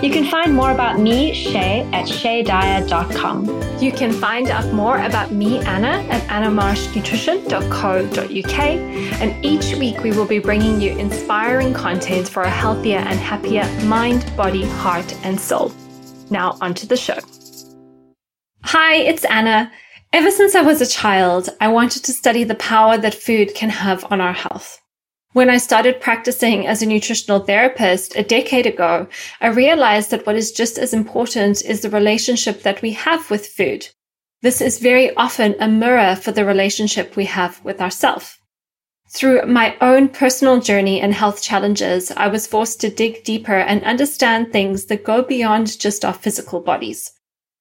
You can find more about me, Shay, at shaydyer.com. You can find out more about me, Anna, at annamarshnutrition.co.uk. And each week we will be bringing you inspiring content for a healthier and happier mind, body, heart, and soul. Now, onto the show. Hi, it's Anna. Ever since I was a child, I wanted to study the power that food can have on our health. When I started practicing as a nutritional therapist a decade ago, I realized that what is just as important is the relationship that we have with food. This is very often a mirror for the relationship we have with ourselves. Through my own personal journey and health challenges, I was forced to dig deeper and understand things that go beyond just our physical bodies.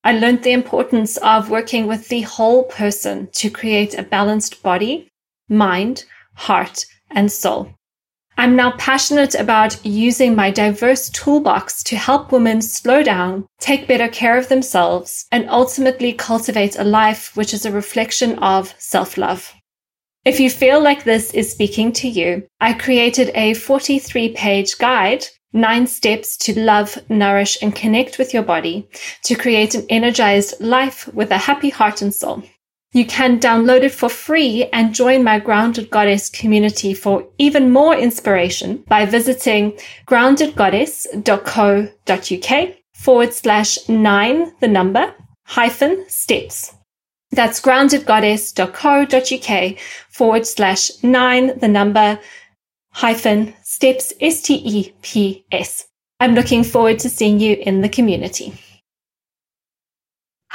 I learned the importance of working with the whole person to create a balanced body, mind, heart, and soul. I'm now passionate about using my diverse toolbox to help women slow down, take better care of themselves, and ultimately cultivate a life which is a reflection of self love. If you feel like this is speaking to you, I created a 43 page guide, nine steps to love, nourish, and connect with your body to create an energized life with a happy heart and soul. You can download it for free and join my Grounded Goddess community for even more inspiration by visiting groundedgoddess.co.uk forward slash nine, the number, hyphen steps. That's groundedgoddess.co.uk forward slash nine, the number, hyphen steps, S T E P S. I'm looking forward to seeing you in the community.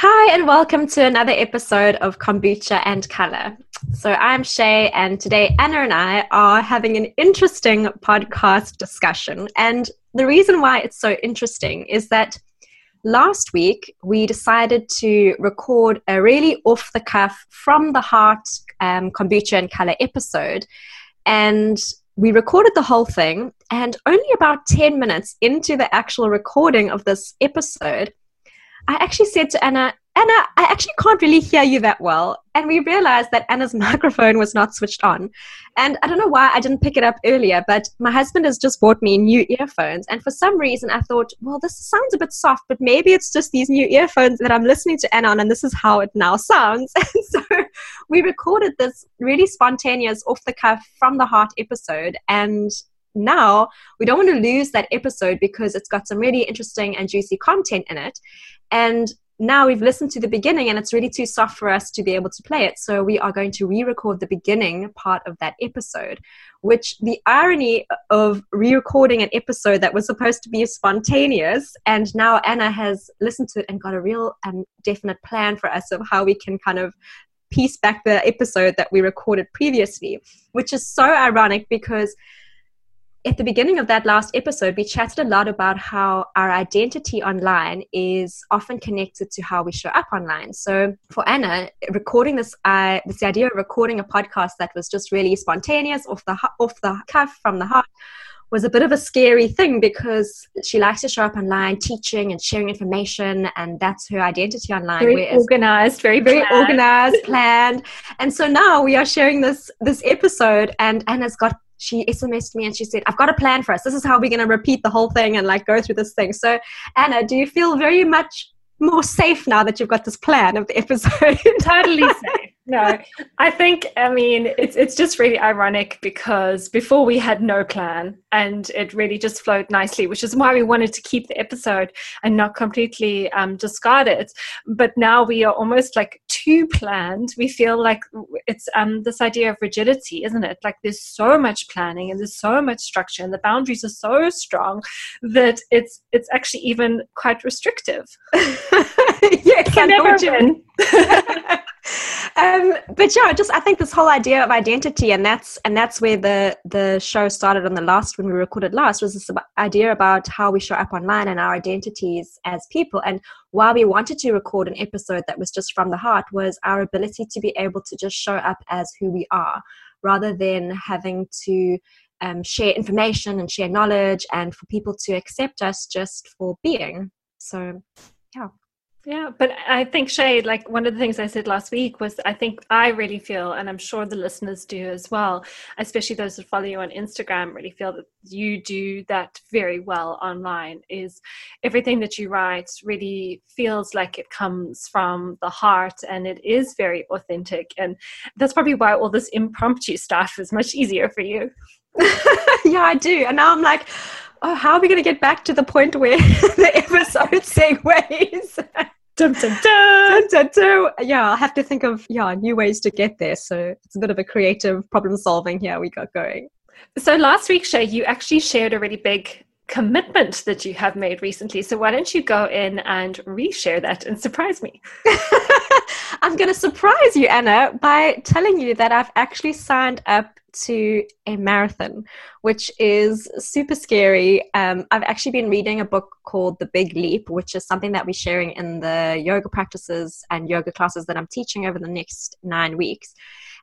Hi, and welcome to another episode of Kombucha and Color. So, I'm Shay, and today Anna and I are having an interesting podcast discussion. And the reason why it's so interesting is that last week we decided to record a really off the cuff, from the heart um, Kombucha and Color episode. And we recorded the whole thing, and only about 10 minutes into the actual recording of this episode, I actually said to Anna, Anna, I actually can't really hear you that well. And we realized that Anna's microphone was not switched on. And I don't know why I didn't pick it up earlier, but my husband has just bought me new earphones. And for some reason, I thought, well, this sounds a bit soft, but maybe it's just these new earphones that I'm listening to Anna on, and this is how it now sounds. And so we recorded this really spontaneous, off the cuff, from the heart episode. And now we don't want to lose that episode because it's got some really interesting and juicy content in it. And now we've listened to the beginning and it's really too soft for us to be able to play it. So we are going to re record the beginning part of that episode, which the irony of re recording an episode that was supposed to be spontaneous, and now Anna has listened to it and got a real um, definite plan for us of how we can kind of piece back the episode that we recorded previously, which is so ironic because at the beginning of that last episode, we chatted a lot about how our identity online is often connected to how we show up online. So for Anna, recording this, uh, this idea of recording a podcast that was just really spontaneous, off the off the cuff, from the heart, was a bit of a scary thing because she likes to show up online teaching and sharing information and that's her identity online very organized very very planned. organized planned and so now we are sharing this this episode and anna's got she SMSed me and she said, I've got a plan for us. This is how we're going to repeat the whole thing and like go through this thing. So, Anna, do you feel very much more safe now that you've got this plan of the episode? totally safe no, I think I mean it's it's just really ironic because before we had no plan and it really just flowed nicely, which is why we wanted to keep the episode and not completely um, discard it. But now we are almost like too planned. We feel like it's um, this idea of rigidity, isn't it? Like there's so much planning and there's so much structure and the boundaries are so strong that it's it's actually even quite restrictive. yes, can never win. um, but yeah, just I think this whole idea of identity, and that's and that's where the the show started on the last when we recorded last was this idea about how we show up online and our identities as people. And why we wanted to record an episode that was just from the heart was our ability to be able to just show up as who we are, rather than having to um, share information and share knowledge, and for people to accept us just for being. So, yeah. Yeah, but I think Shay, like one of the things I said last week was I think I really feel, and I'm sure the listeners do as well, especially those that follow you on Instagram, really feel that you do that very well online. Is everything that you write really feels like it comes from the heart and it is very authentic. And that's probably why all this impromptu stuff is much easier for you. yeah, I do. And now I'm like, oh, how are we going to get back to the point where the episode segues? dun, dun, dun. Dun, dun, yeah, I'll have to think of yeah new ways to get there. So it's a bit of a creative problem solving here we got going. So last week, Shay, you actually shared a really big commitment that you have made recently. So why don't you go in and reshare that and surprise me? I'm going to surprise you, Anna, by telling you that I've actually signed up to a marathon, which is super scary. Um, I've actually been reading a book called The Big Leap, which is something that we're sharing in the yoga practices and yoga classes that I'm teaching over the next nine weeks.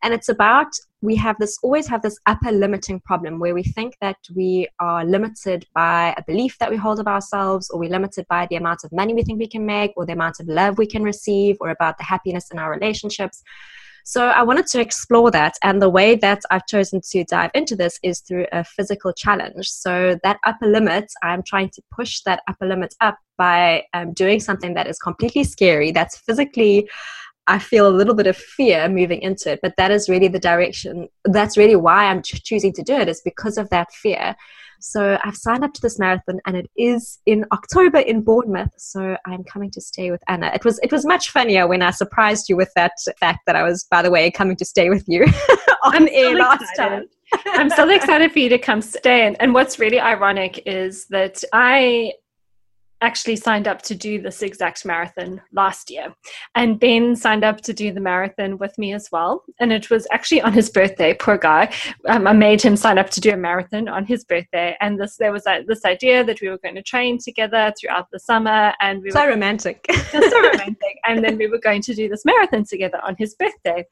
And it's about we have this always have this upper limiting problem where we think that we are limited by a belief that we hold of ourselves, or we're limited by the amount of money we think we can make, or the amount of love we can receive, or about the happiness in our relationships. So I wanted to explore that. And the way that I've chosen to dive into this is through a physical challenge. So that upper limit, I'm trying to push that upper limit up by um, doing something that is completely scary, that's physically. I feel a little bit of fear moving into it, but that is really the direction. That's really why I'm ch- choosing to do it, is because of that fear. So I've signed up to this marathon and it is in October in Bournemouth. So I'm coming to stay with Anna. It was it was much funnier when I surprised you with that fact that I was, by the way, coming to stay with you on I'm air so last time. I'm so excited for you to come stay. And, and what's really ironic is that I actually signed up to do this exact marathon last year. And Ben signed up to do the marathon with me as well. And it was actually on his birthday, poor guy. Um, I made him sign up to do a marathon on his birthday. And this there was a, this idea that we were going to train together throughout the summer. And we so were, romantic. so romantic. and then we were going to do this marathon together on his birthday.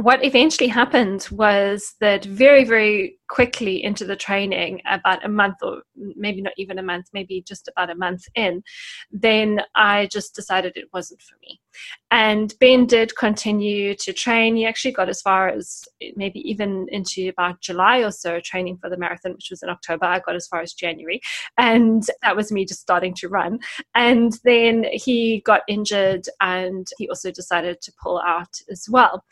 What eventually happened was that very, very quickly into the training, about a month or maybe not even a month, maybe just about a month in, then I just decided it wasn't for me. And Ben did continue to train. He actually got as far as maybe even into about July or so training for the marathon, which was in October. I got as far as January. And that was me just starting to run. And then he got injured and he also decided to pull out as well.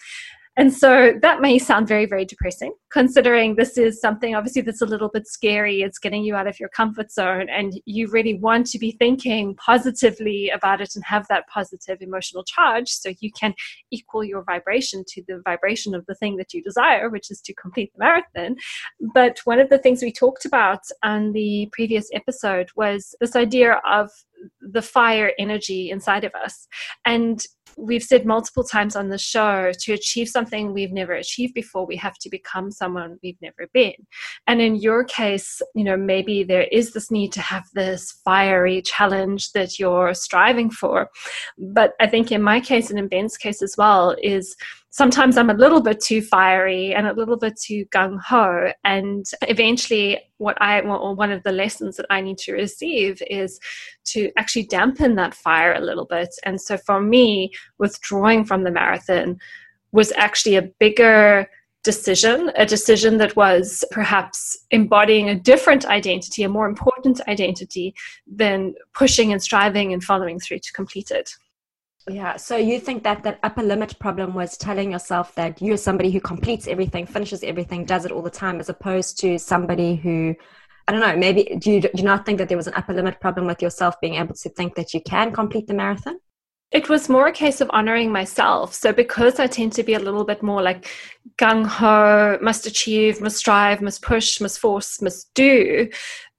And so that may sound very, very depressing, considering this is something obviously that's a little bit scary. It's getting you out of your comfort zone, and you really want to be thinking positively about it and have that positive emotional charge so you can equal your vibration to the vibration of the thing that you desire, which is to complete the marathon. But one of the things we talked about on the previous episode was this idea of the fire energy inside of us. And we've said multiple times on the show to achieve something we've never achieved before, we have to become someone we've never been. And in your case, you know, maybe there is this need to have this fiery challenge that you're striving for. But I think in my case and in Ben's case as well, is sometimes I'm a little bit too fiery and a little bit too gung ho. And eventually, what I, or one of the lessons that I need to receive is to actually dampen that fire a little bit. And so for me, withdrawing from the marathon was actually a bigger decision, a decision that was perhaps embodying a different identity, a more important identity than pushing and striving and following through to complete it. Yeah. So you think that that upper limit problem was telling yourself that you're somebody who completes everything, finishes everything, does it all the time, as opposed to somebody who, I don't know, maybe do you, do you not think that there was an upper limit problem with yourself being able to think that you can complete the marathon? It was more a case of honoring myself. So because I tend to be a little bit more like gung ho, must achieve, must strive, must push, must force, must do,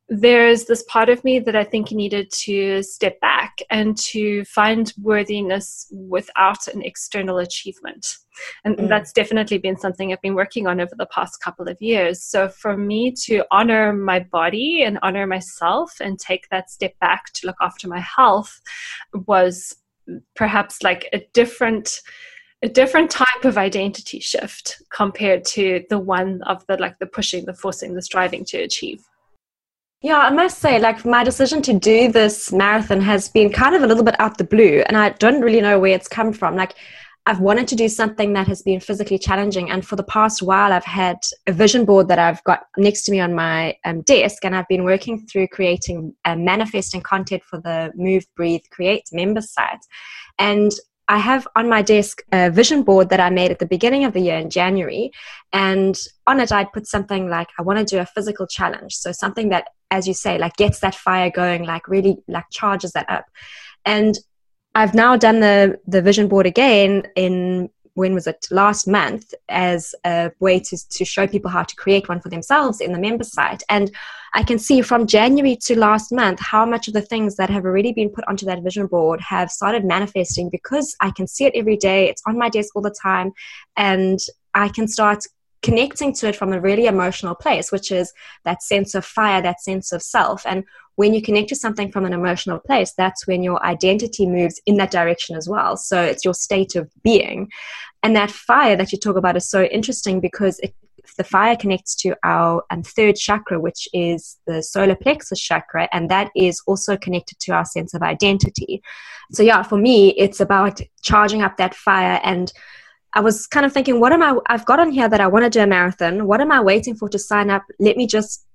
there's this part of me that I think needed to step back and to find worthiness without an external achievement. And mm. that's definitely been something I've been working on over the past couple of years. So for me to honor my body and honor myself and take that step back to look after my health was perhaps like a different a different type of identity shift compared to the one of the like the pushing the forcing the striving to achieve yeah, I must say, like, my decision to do this marathon has been kind of a little bit out the blue, and I don't really know where it's come from. Like, I've wanted to do something that has been physically challenging, and for the past while, I've had a vision board that I've got next to me on my um, desk, and I've been working through creating and manifesting content for the Move, Breathe, Create member site. And I have on my desk a vision board that I made at the beginning of the year in January. And on it, I'd put something like, I want to do a physical challenge. So something that, as you say, like gets that fire going, like really like charges that up. And I've now done the, the vision board again in when was it last month as a way to, to show people how to create one for themselves in the member site. And i can see from january to last month how much of the things that have already been put onto that vision board have started manifesting because i can see it every day. It's on my desk all the time. And i can start connecting to it from a really emotional place, which is that sense of fire, that sense of self. And when you connect to something from an emotional place, that's when your identity moves in that direction as well. So it's your state of being. And that fire that you talk about is so interesting because it, the fire connects to our um, third chakra, which is the solar plexus chakra, and that is also connected to our sense of identity. So, yeah, for me, it's about charging up that fire and I was kind of thinking, what am I? I've got on here that I want to do a marathon. What am I waiting for to sign up? Let me just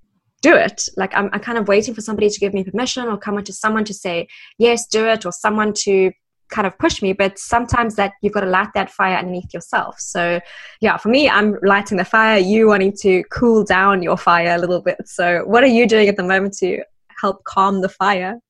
do it. Like I'm, I'm kind of waiting for somebody to give me permission or come to someone to say, yes, do it, or someone to kind of push me. But sometimes that you've got to light that fire underneath yourself. So yeah, for me, I'm lighting the fire, you wanting to cool down your fire a little bit. So what are you doing at the moment to help calm the fire?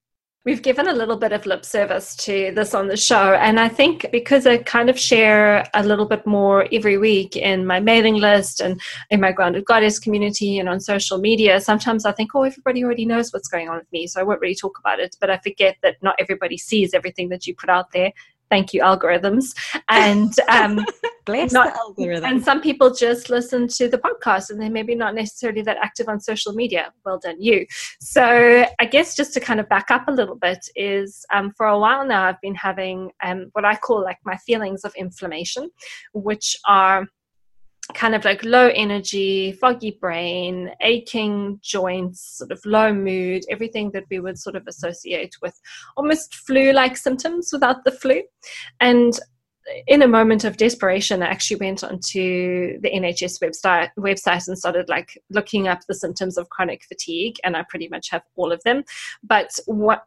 We've given a little bit of lip service to this on the show. And I think because I kind of share a little bit more every week in my mailing list and in my Grounded Goddess community and on social media, sometimes I think, oh, everybody already knows what's going on with me. So I won't really talk about it. But I forget that not everybody sees everything that you put out there thank you algorithms. And um not, the algorithm. and some people just listen to the podcast and they're maybe not necessarily that active on social media. Well done you. So i guess just to kind of back up a little bit is um, for a while now i've been having um, what i call like my feelings of inflammation which are kind of like low energy, foggy brain, aching joints, sort of low mood, everything that we would sort of associate with almost flu like symptoms without the flu. And in a moment of desperation, I actually went onto the NHS website website and started like looking up the symptoms of chronic fatigue, and I pretty much have all of them. But what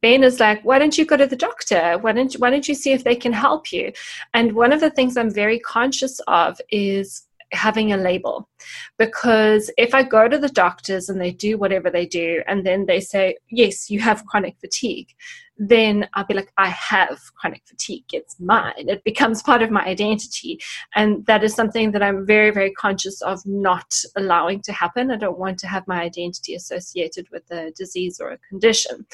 Ben is like, why don't you go to the doctor? Why don't you, why don't you see if they can help you? And one of the things I'm very conscious of is having a label because if I go to the doctors and they do whatever they do and then they say, yes, you have chronic fatigue, then I'll be like, I have chronic fatigue. It's mine. It becomes part of my identity. And that is something that I'm very, very conscious of not allowing to happen. I don't want to have my identity associated with a disease or a condition.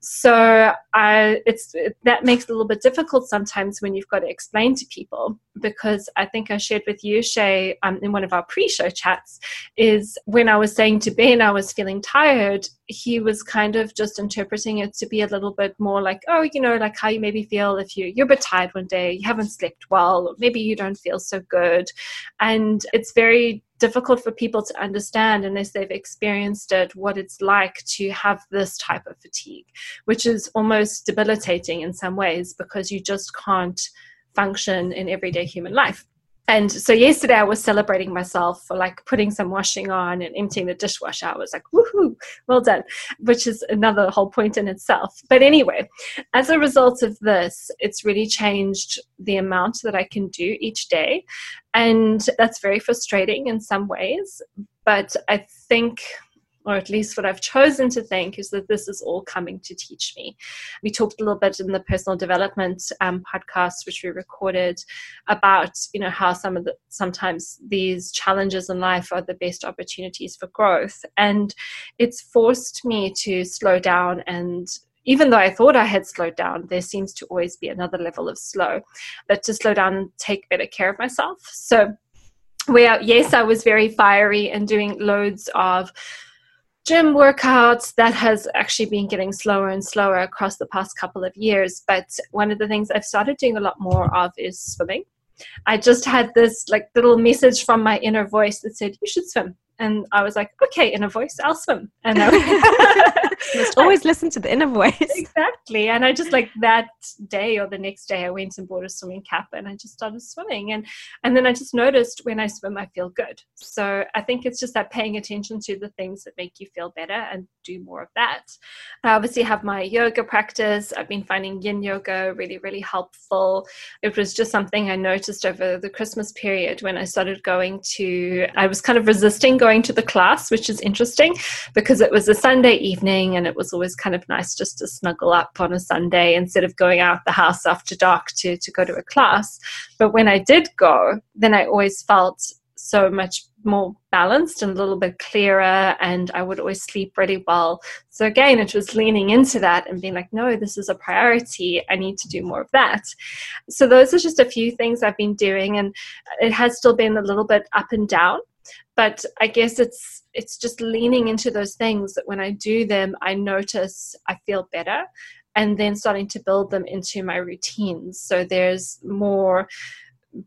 So I, it's, it, that makes it a little bit difficult sometimes when you've got to explain to people because I think I shared with you, Shay, um, in one of our pre show chats, is when I was saying to Ben I was feeling tired, he was kind of just interpreting it to be a little bit more like, oh, you know, like how you maybe feel if you, you're a bit tired one day, you haven't slept well, maybe you don't feel so good. And it's very difficult for people to understand unless they've experienced it what it's like to have this type of fatigue, which is almost debilitating in some ways because you just can't function in everyday human life and so yesterday I was celebrating myself for like putting some washing on and emptying the dishwasher. I was like, woohoo, well done, which is another whole point in itself. But anyway, as a result of this, it's really changed the amount that I can do each day. And that's very frustrating in some ways. But I think or at least what I've chosen to think, is that this is all coming to teach me. We talked a little bit in the personal development um, podcast, which we recorded, about you know how some of the sometimes these challenges in life are the best opportunities for growth, and it's forced me to slow down and even though I thought I had slowed down, there seems to always be another level of slow, but to slow down and take better care of myself. So, where yes, I was very fiery and doing loads of gym workouts that has actually been getting slower and slower across the past couple of years but one of the things i've started doing a lot more of is swimming. I just had this like little message from my inner voice that said you should swim and I was like, okay, inner voice, I'll swim. And I must always listen to the inner voice. Exactly. And I just like that day or the next day, I went and bought a swimming cap and I just started swimming. And and then I just noticed when I swim, I feel good. So I think it's just that paying attention to the things that make you feel better and do more of that. I obviously have my yoga practice. I've been finding Yin yoga really, really helpful. It was just something I noticed over the Christmas period when I started going to. I was kind of resisting going to the class, which is interesting because it was a Sunday evening and it was always kind of nice just to snuggle up on a Sunday instead of going out the house after dark to, to go to a class. But when I did go, then I always felt so much more balanced and a little bit clearer and i would always sleep really well. So again it was leaning into that and being like no this is a priority. I need to do more of that. So those are just a few things i've been doing and it has still been a little bit up and down but i guess it's it's just leaning into those things that when i do them i notice i feel better and then starting to build them into my routines. So there's more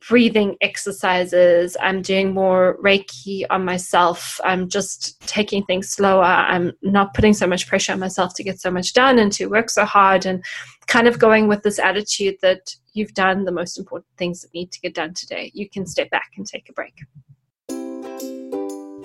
breathing exercises. I'm doing more reiki on myself. I'm just taking things slower. I'm not putting so much pressure on myself to get so much done and to work so hard and kind of going with this attitude that you've done the most important things that need to get done today. You can step back and take a break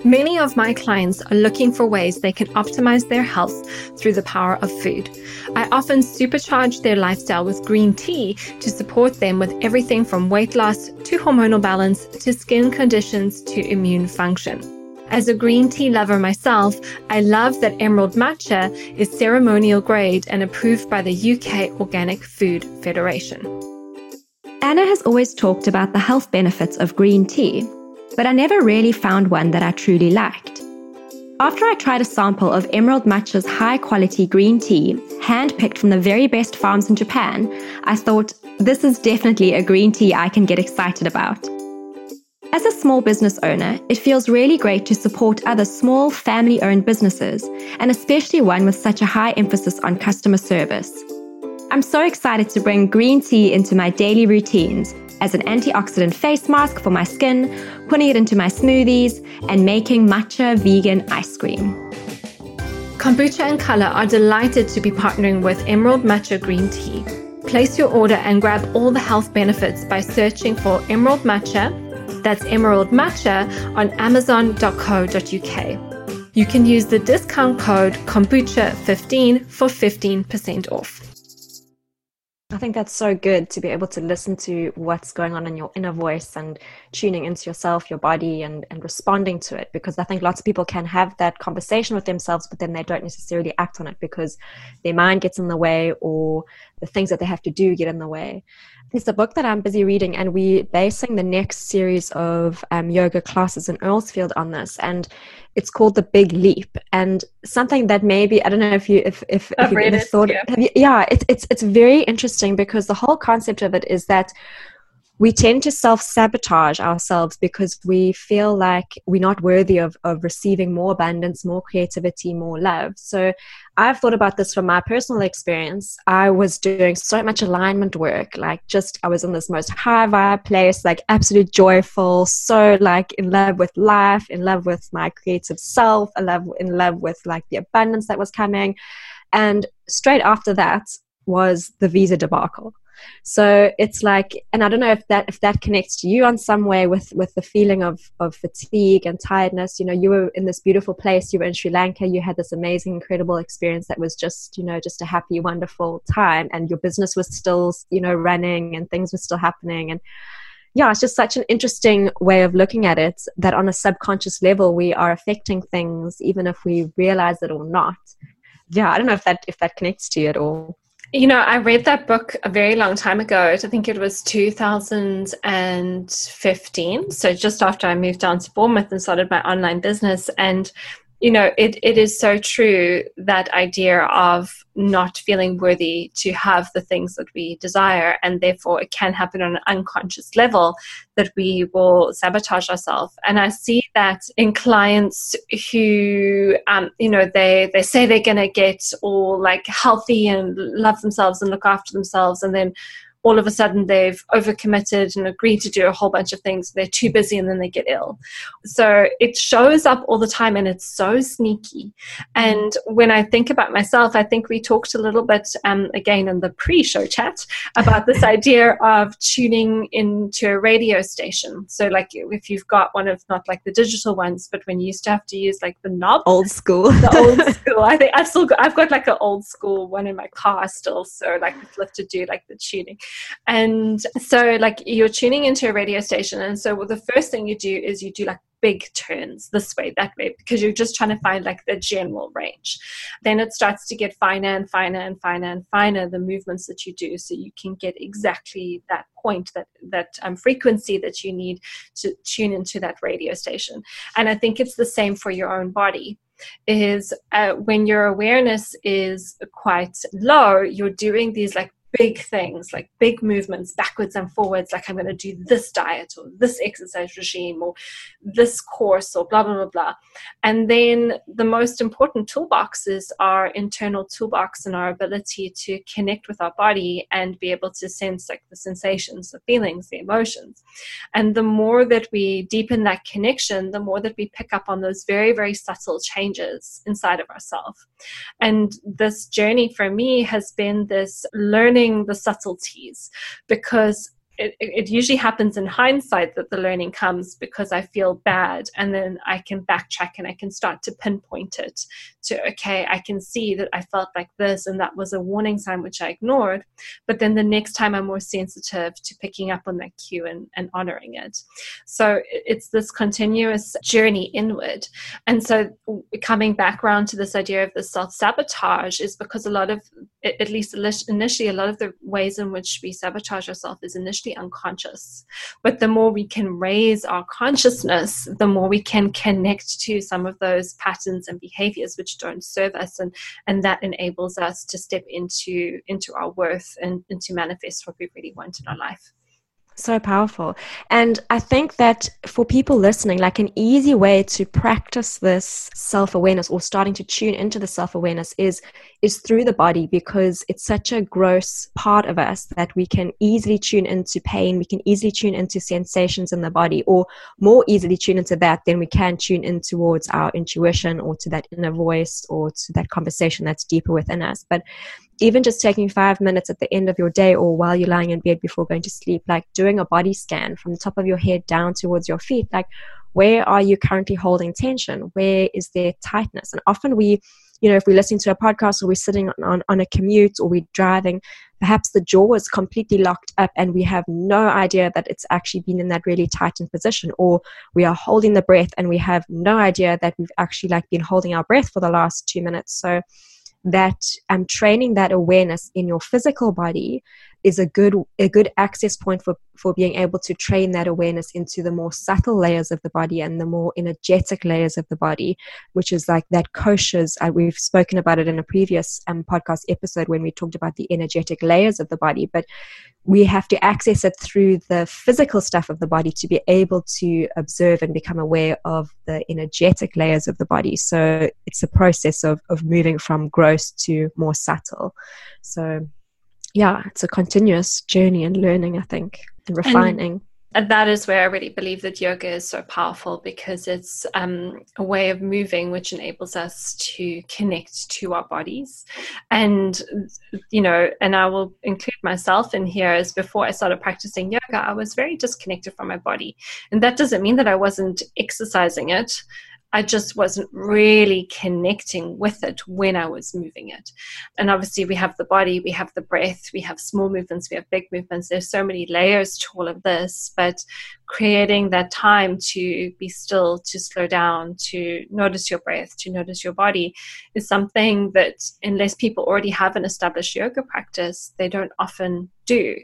Many of my clients are looking for ways they can optimize their health through the power of food. I often supercharge their lifestyle with green tea to support them with everything from weight loss to hormonal balance to skin conditions to immune function. As a green tea lover myself, I love that Emerald Matcha is ceremonial grade and approved by the UK Organic Food Federation. Anna has always talked about the health benefits of green tea but I never really found one that I truly liked. After I tried a sample of Emerald Matcha's high quality green tea, handpicked from the very best farms in Japan, I thought, this is definitely a green tea I can get excited about. As a small business owner, it feels really great to support other small family owned businesses, and especially one with such a high emphasis on customer service. I'm so excited to bring green tea into my daily routines as an antioxidant face mask for my skin, putting it into my smoothies, and making matcha vegan ice cream. Kombucha and Color are delighted to be partnering with Emerald Matcha Green Tea. Place your order and grab all the health benefits by searching for Emerald Matcha, that's Emerald Matcha, on amazon.co.uk. You can use the discount code KOMBUCHA15 for 15% off. I think that's so good to be able to listen to what's going on in your inner voice and tuning into yourself, your body, and, and responding to it. Because I think lots of people can have that conversation with themselves, but then they don't necessarily act on it because their mind gets in the way or the things that they have to do get in the way. It's a book that I'm busy reading, and we're basing the next series of um, yoga classes in Earlsfield on this. And it's called The Big Leap. And something that maybe I don't know if you if if, if you've ever thought yeah, you, yeah it's it's it's very interesting because the whole concept of it is that we tend to self sabotage ourselves because we feel like we're not worthy of, of receiving more abundance, more creativity, more love. So I've thought about this from my personal experience. I was doing so much alignment work, like just I was in this most high vibe place, like absolute joyful, so like in love with life, in love with my creative self, in love in love with like the abundance that was coming. And straight after that was the visa debacle so it's like and i don't know if that if that connects to you on some way with with the feeling of of fatigue and tiredness you know you were in this beautiful place you were in sri lanka you had this amazing incredible experience that was just you know just a happy wonderful time and your business was still you know running and things were still happening and yeah, it's just such an interesting way of looking at it that on a subconscious level we are affecting things even if we realize it or not. Yeah, I don't know if that if that connects to you at all. You know, I read that book a very long time ago. I think it was 2015. So just after I moved down to Bournemouth and started my online business. And you know, it, it is so true that idea of not feeling worthy to have the things that we desire, and therefore it can happen on an unconscious level that we will sabotage ourselves. And I see that in clients who, um, you know, they they say they're going to get all like healthy and love themselves and look after themselves, and then all of a sudden they've overcommitted and agreed to do a whole bunch of things. They're too busy and then they get ill. So it shows up all the time and it's so sneaky. And when I think about myself, I think we talked a little bit um, again in the pre show chat about this idea of tuning into a radio station. So, like if you've got one of not like the digital ones, but when you used to have to use like the knob, old school, the old school. I think I've still got, I've got like an old school one in my car still. So, like, left to do like the tuning. And so, like, you're tuning into a radio station. And so, well, the first thing you do is you do like big turns this way, that way, because you're just trying to find like the general range. Then it starts to get finer and finer and finer and finer the movements that you do, so you can get exactly that point, that that um, frequency that you need to tune into that radio station. And I think it's the same for your own body is uh, when your awareness is quite low, you're doing these like big things like big movements backwards and forwards like i'm going to do this diet or this exercise regime or this course or blah blah blah blah. And then the most important toolboxes are internal toolbox and our ability to connect with our body and be able to sense like the sensations the feelings the emotions. And the more that we deepen that connection the more that we pick up on those very very subtle changes inside of ourselves and this journey for me has been this learning learning the subtleties because it, it, usually happens in hindsight that the learning comes because I feel bad and then I can backtrack and I can start to pinpoint it to, okay, I can see that I felt like this and that was a warning sign which I ignored. But then the next time I'm more sensitive to picking up on that cue and, and honoring it. So it's this continuous journey inward. And so coming back around to this idea of the self sabotage is because a lot of, at least initially, a lot of the ways in which we sabotage ourselves is initially unconscious. But the more we can raise our consciousness, the more we can connect to some of those patterns and behaviors which don't serve us and, and that enables us to step into into our worth and, and to manifest what we really want in our life. So powerful. And I think that for people listening, like an easy way to practice this self-awareness or starting to tune into the self-awareness is is through the body because it's such a gross part of us that we can easily tune into pain, we can easily tune into sensations in the body or more easily tune into that than we can tune in towards our intuition or to that inner voice or to that conversation that's deeper within us. But even just taking five minutes at the end of your day or while you're lying in bed before going to sleep, like doing a body scan from the top of your head down towards your feet, like where are you currently holding tension? Where is there tightness? And often we, you know, if we're listening to a podcast or we're sitting on, on a commute or we're driving, perhaps the jaw is completely locked up and we have no idea that it's actually been in that really tightened position or we are holding the breath and we have no idea that we've actually like been holding our breath for the last two minutes. So that um, training that awareness in your physical body is a good a good access point for for being able to train that awareness into the more subtle layers of the body and the more energetic layers of the body which is like that koshas uh, we've spoken about it in a previous um, podcast episode when we talked about the energetic layers of the body but we have to access it through the physical stuff of the body to be able to observe and become aware of the energetic layers of the body. So it's a process of of moving from gross to more subtle. So yeah, it's a continuous journey and learning, I think, and refining. And- and that is where I really believe that yoga is so powerful because it's um, a way of moving which enables us to connect to our bodies. And, you know, and I will include myself in here as before I started practicing yoga, I was very disconnected from my body. And that doesn't mean that I wasn't exercising it I just wasn't really connecting with it when I was moving it. And obviously, we have the body, we have the breath, we have small movements, we have big movements. There's so many layers to all of this, but creating that time to be still, to slow down, to notice your breath, to notice your body is something that, unless people already have an established yoga practice, they don't often do.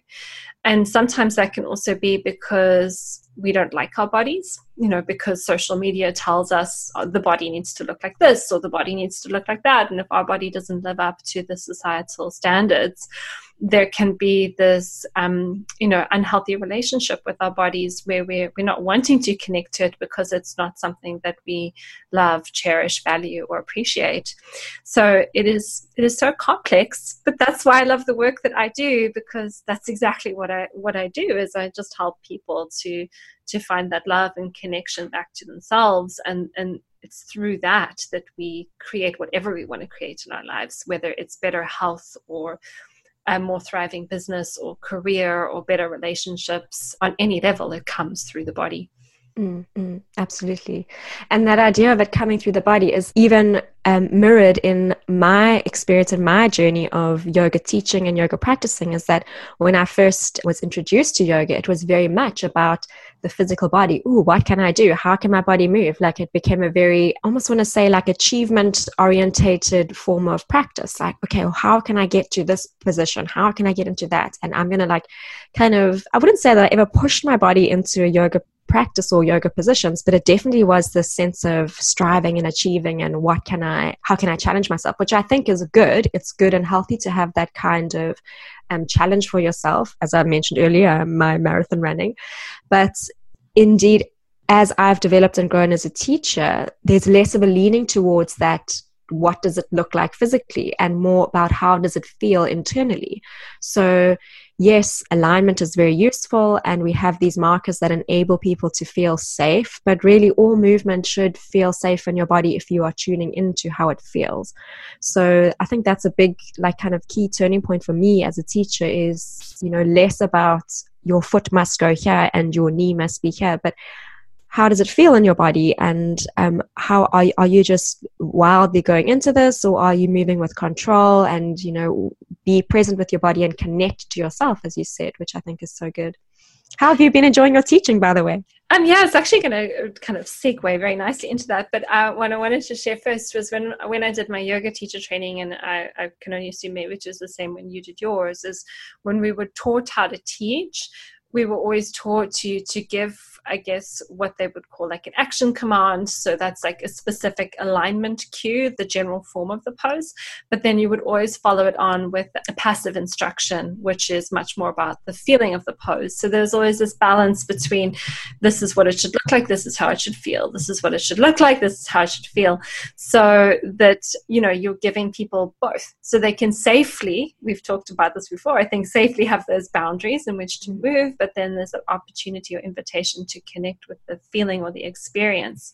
And sometimes that can also be because we don't like our bodies, you know, because social media tells us oh, the body needs to look like this or the body needs to look like that. And if our body doesn't live up to the societal standards, there can be this, um, you know, unhealthy relationship with our bodies where we're, we're not wanting to connect to it because it's not something that we love, cherish, value, or appreciate. So it is it is so complex, but that's why I love the work that I do because that's exactly what I what I do is I just help people to to find that love and connection back to themselves and and it's through that that we create whatever we want to create in our lives whether it's better health or a more thriving business or career or better relationships on any level it comes through the body Mm, mm, absolutely. And that idea of it coming through the body is even um, mirrored in my experience and my journey of yoga teaching and yoga practicing. Is that when I first was introduced to yoga, it was very much about the physical body. Ooh, what can I do? How can my body move? Like it became a very, almost want to say, like achievement orientated form of practice. Like, okay, well, how can I get to this position? How can I get into that? And I'm going to like kind of, I wouldn't say that I ever pushed my body into a yoga practice or yoga positions, but it definitely was this sense of striving and achieving and what can I, how can I challenge myself, which I think is good. It's good and healthy to have that kind of um, challenge for yourself, as I mentioned earlier, my marathon running. But indeed, as I've developed and grown as a teacher, there's less of a leaning towards that what does it look like physically and more about how does it feel internally so yes, alignment is very useful, and we have these markers that enable people to feel safe. But really, all movement should feel safe in your body if you are tuning into how it feels. So I think that's a big, like, kind of key turning point for me as a teacher is, you know, less about your foot must go here and your knee must be here, but how does it feel in your body and um, how are, are you just wildly going into this or are you moving with control and you know be present with your body and connect to yourself as you said which i think is so good how have you been enjoying your teaching by the way um, yeah, it's actually going to uh, kind of segue very nicely into that. But uh, what I wanted to share first was when when I did my yoga teacher training, and I, I can only assume it was the same when you did yours, is when we were taught how to teach, we were always taught to to give i guess what they would call like an action command. So that's like a specific alignment cue the general form of the pose. But then you would always follow it on with a passive instruction which is much more about the feeling of the pose. So there's always this balance between this is what it should look like this is how it should feel this is what it should look like this is how it should feel. So that you know you're giving people both. So they can safely we've talked about this before i think safely have those boundaries in which to move but then there's an opportunity or invitation to connect with the feeling or the experience.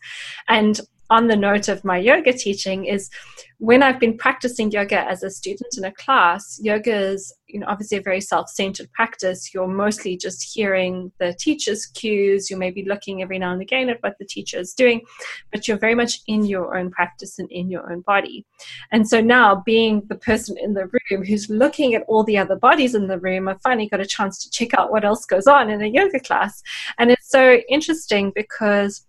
And on the note of my yoga teaching is when I've been practicing yoga as a student in a class, yoga is you know obviously a very self-centered practice. You're mostly just hearing the teacher's cues. You may be looking every now and again at what the teacher is doing, but you're very much in your own practice and in your own body. And so now, being the person in the room who's looking at all the other bodies in the room, I've finally got a chance to check out what else goes on in a yoga class. And it's so interesting because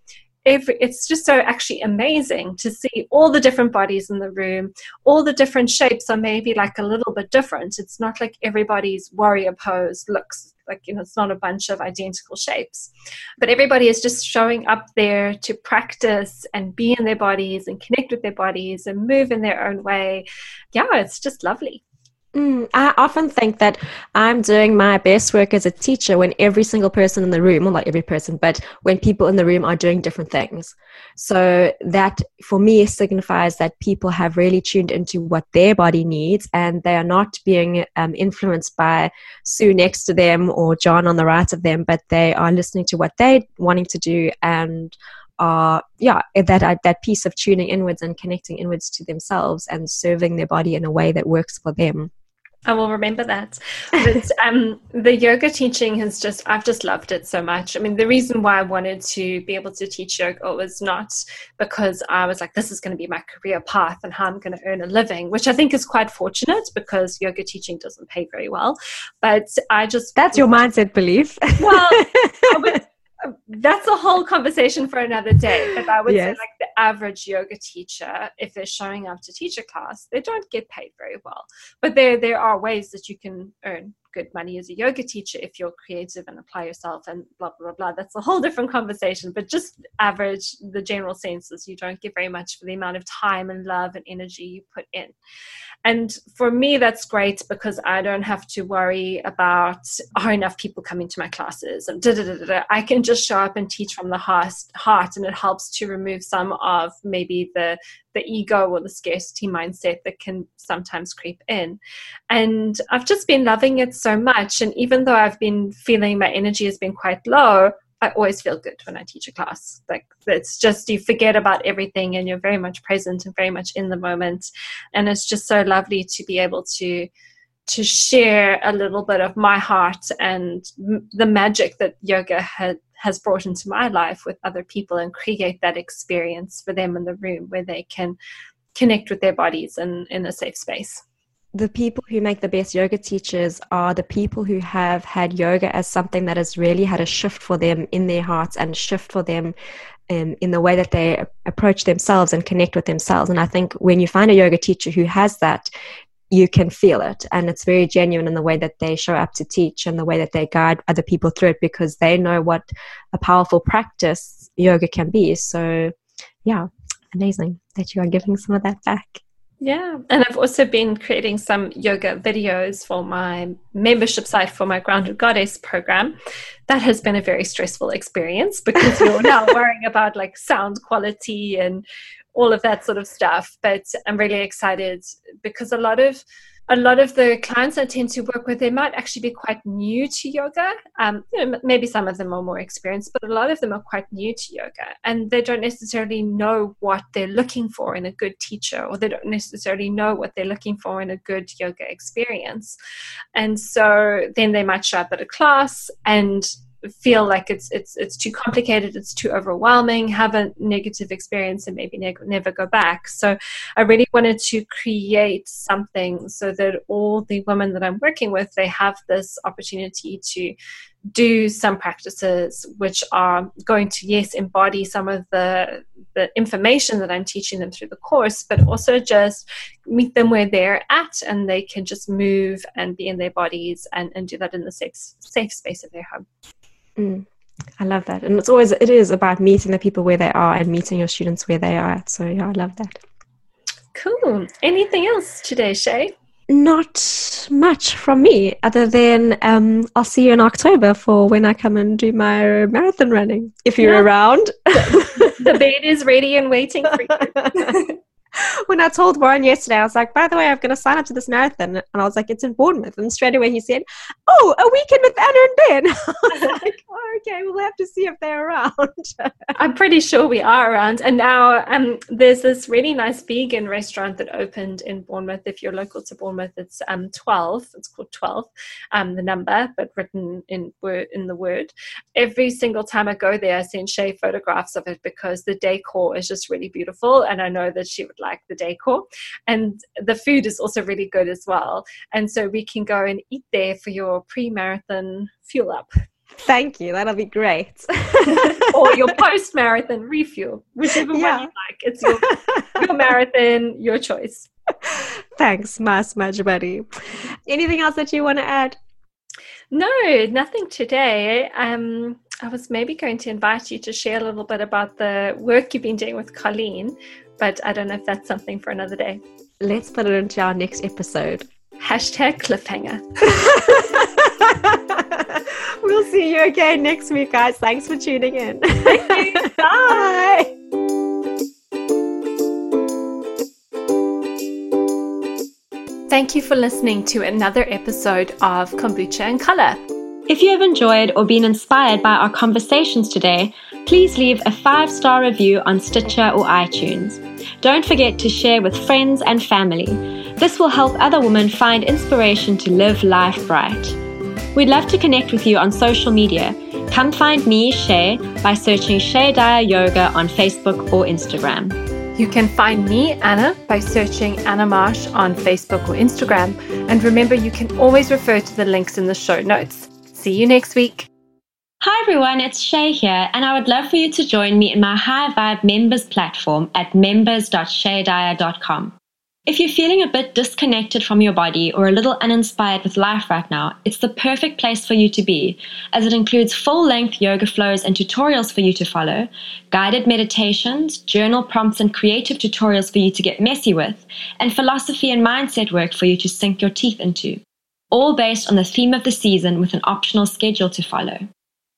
every, it's just so actually amazing to see all the different bodies in the room. All the different shapes are maybe like a little bit different. It's not like everybody's warrior pose looks like you know it's not a bunch of identical shapes but everybody is just showing up there to practice and be in their bodies and connect with their bodies and move in their own way yeah it's just lovely Mm, I often think that I'm doing my best work as a teacher when every single person in the room, well, not every person, but when people in the room are doing different things. So that for me signifies that people have really tuned into what their body needs and they are not being um, influenced by Sue next to them or John on the right of them, but they are listening to what they're wanting to do and are yeah that that piece of tuning inwards and connecting inwards to themselves and serving their body in a way that works for them I will remember that. But um, the yoga teaching has just, I've just loved it so much. I mean, the reason why I wanted to be able to teach yoga was not because I was like, this is going to be my career path and how I'm going to earn a living, which I think is quite fortunate because yoga teaching doesn't pay very well. But I just. That's your mindset belief. Well, that's a whole conversation for another day. But I would yes. say, like the average yoga teacher, if they're showing up to teach a class, they don't get paid very well. But there, there are ways that you can earn good money as a yoga teacher if you're creative and apply yourself and blah blah blah. That's a whole different conversation. But just average, the general sense is you don't get very much for the amount of time and love and energy you put in. And for me, that's great because I don't have to worry about are enough people coming to my classes and da, da, da, da. I can just show up and teach from the heart, heart, and it helps to remove some of maybe the the ego or the scarcity mindset that can sometimes creep in. And I've just been loving it so much. And even though I've been feeling my energy has been quite low, I always feel good when I teach a class. Like it's just you forget about everything and you're very much present and very much in the moment. And it's just so lovely to be able to to share a little bit of my heart and m- the magic that yoga had has brought into my life with other people and create that experience for them in the room where they can connect with their bodies in, in a safe space the people who make the best yoga teachers are the people who have had yoga as something that has really had a shift for them in their hearts and shift for them in, in the way that they approach themselves and connect with themselves. And I think when you find a yoga teacher who has that, you can feel it. And it's very genuine in the way that they show up to teach and the way that they guide other people through it because they know what a powerful practice yoga can be. So, yeah, amazing that you are giving some of that back. Yeah, and I've also been creating some yoga videos for my membership site for my Grounded Goddess program. That has been a very stressful experience because you're now worrying about like sound quality and all of that sort of stuff. But I'm really excited because a lot of a lot of the clients I tend to work with, they might actually be quite new to yoga. Um, you know, maybe some of them are more experienced, but a lot of them are quite new to yoga, and they don't necessarily know what they're looking for in a good teacher, or they don't necessarily know what they're looking for in a good yoga experience. And so then they might show up at a class and feel like it's it's it's too complicated it's too overwhelming have a negative experience and maybe ne- never go back. So i really wanted to create something so that all the women that i'm working with they have this opportunity to do some practices which are going to yes embody some of the the information that i'm teaching them through the course but also just meet them where they're at and they can just move and be in their bodies and, and do that in the safe safe space of their home Mm, I love that. And it's always, it is about meeting the people where they are and meeting your students where they are at. So, yeah, I love that. Cool. Anything else today, Shay? Not much from me, other than um, I'll see you in October for when I come and do my marathon running. If you're yeah. around, the, the bait is ready and waiting for you. when I told Warren yesterday, I was like, by the way, I'm going to sign up to this marathon. And I was like, it's in Bournemouth. And straight away he said, oh, a weekend with Anna and Ben. I was like, oh, okay, we'll have to see if they're around. I'm pretty sure we are around. And now um, there's this really nice vegan restaurant that opened in Bournemouth. If you're local to Bournemouth, it's um, 12. It's called 12, um, the number, but written in word in the word. Every single time I go there, I send Shay photographs of it because the decor is just really beautiful. And I know that she would like the decor. And the food is also really good as well. And so we can go and eat there for your pre marathon fuel up. Thank you. That'll be great. or your post marathon refuel, whichever yeah. one you like. It's your, your marathon, your choice. Thanks, Mas Majbari. Anything else that you want to add? No, nothing today. Um, I was maybe going to invite you to share a little bit about the work you've been doing with Colleen, but I don't know if that's something for another day. Let's put it into our next episode. Hashtag cliffhanger. we'll see you again next week, guys. Thanks for tuning in. Bye. Thank you for listening to another episode of Kombucha and Color. If you have enjoyed or been inspired by our conversations today, please leave a five star review on Stitcher or iTunes. Don't forget to share with friends and family. This will help other women find inspiration to live life right. We'd love to connect with you on social media. Come find me, Shay, by searching Shay Dyer Yoga on Facebook or Instagram. You can find me, Anna, by searching Anna Marsh on Facebook or Instagram. And remember, you can always refer to the links in the show notes. See you next week. Hi everyone, it's Shay here, and I would love for you to join me in my High Vibe members platform at members.shaydyer.com. If you're feeling a bit disconnected from your body or a little uninspired with life right now, it's the perfect place for you to be, as it includes full length yoga flows and tutorials for you to follow, guided meditations, journal prompts, and creative tutorials for you to get messy with, and philosophy and mindset work for you to sink your teeth into. All based on the theme of the season with an optional schedule to follow.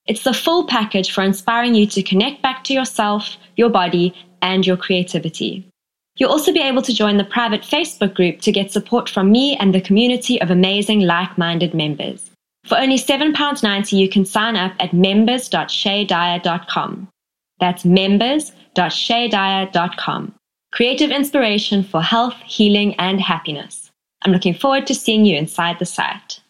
It's the full package for inspiring you to connect back to yourself, your body, and your creativity. You'll also be able to join the private Facebook group to get support from me and the community of amazing like minded members. For only £7.90, you can sign up at members.shaydyer.com. That's members.shaydyer.com. Creative inspiration for health, healing, and happiness. I'm looking forward to seeing you inside the site.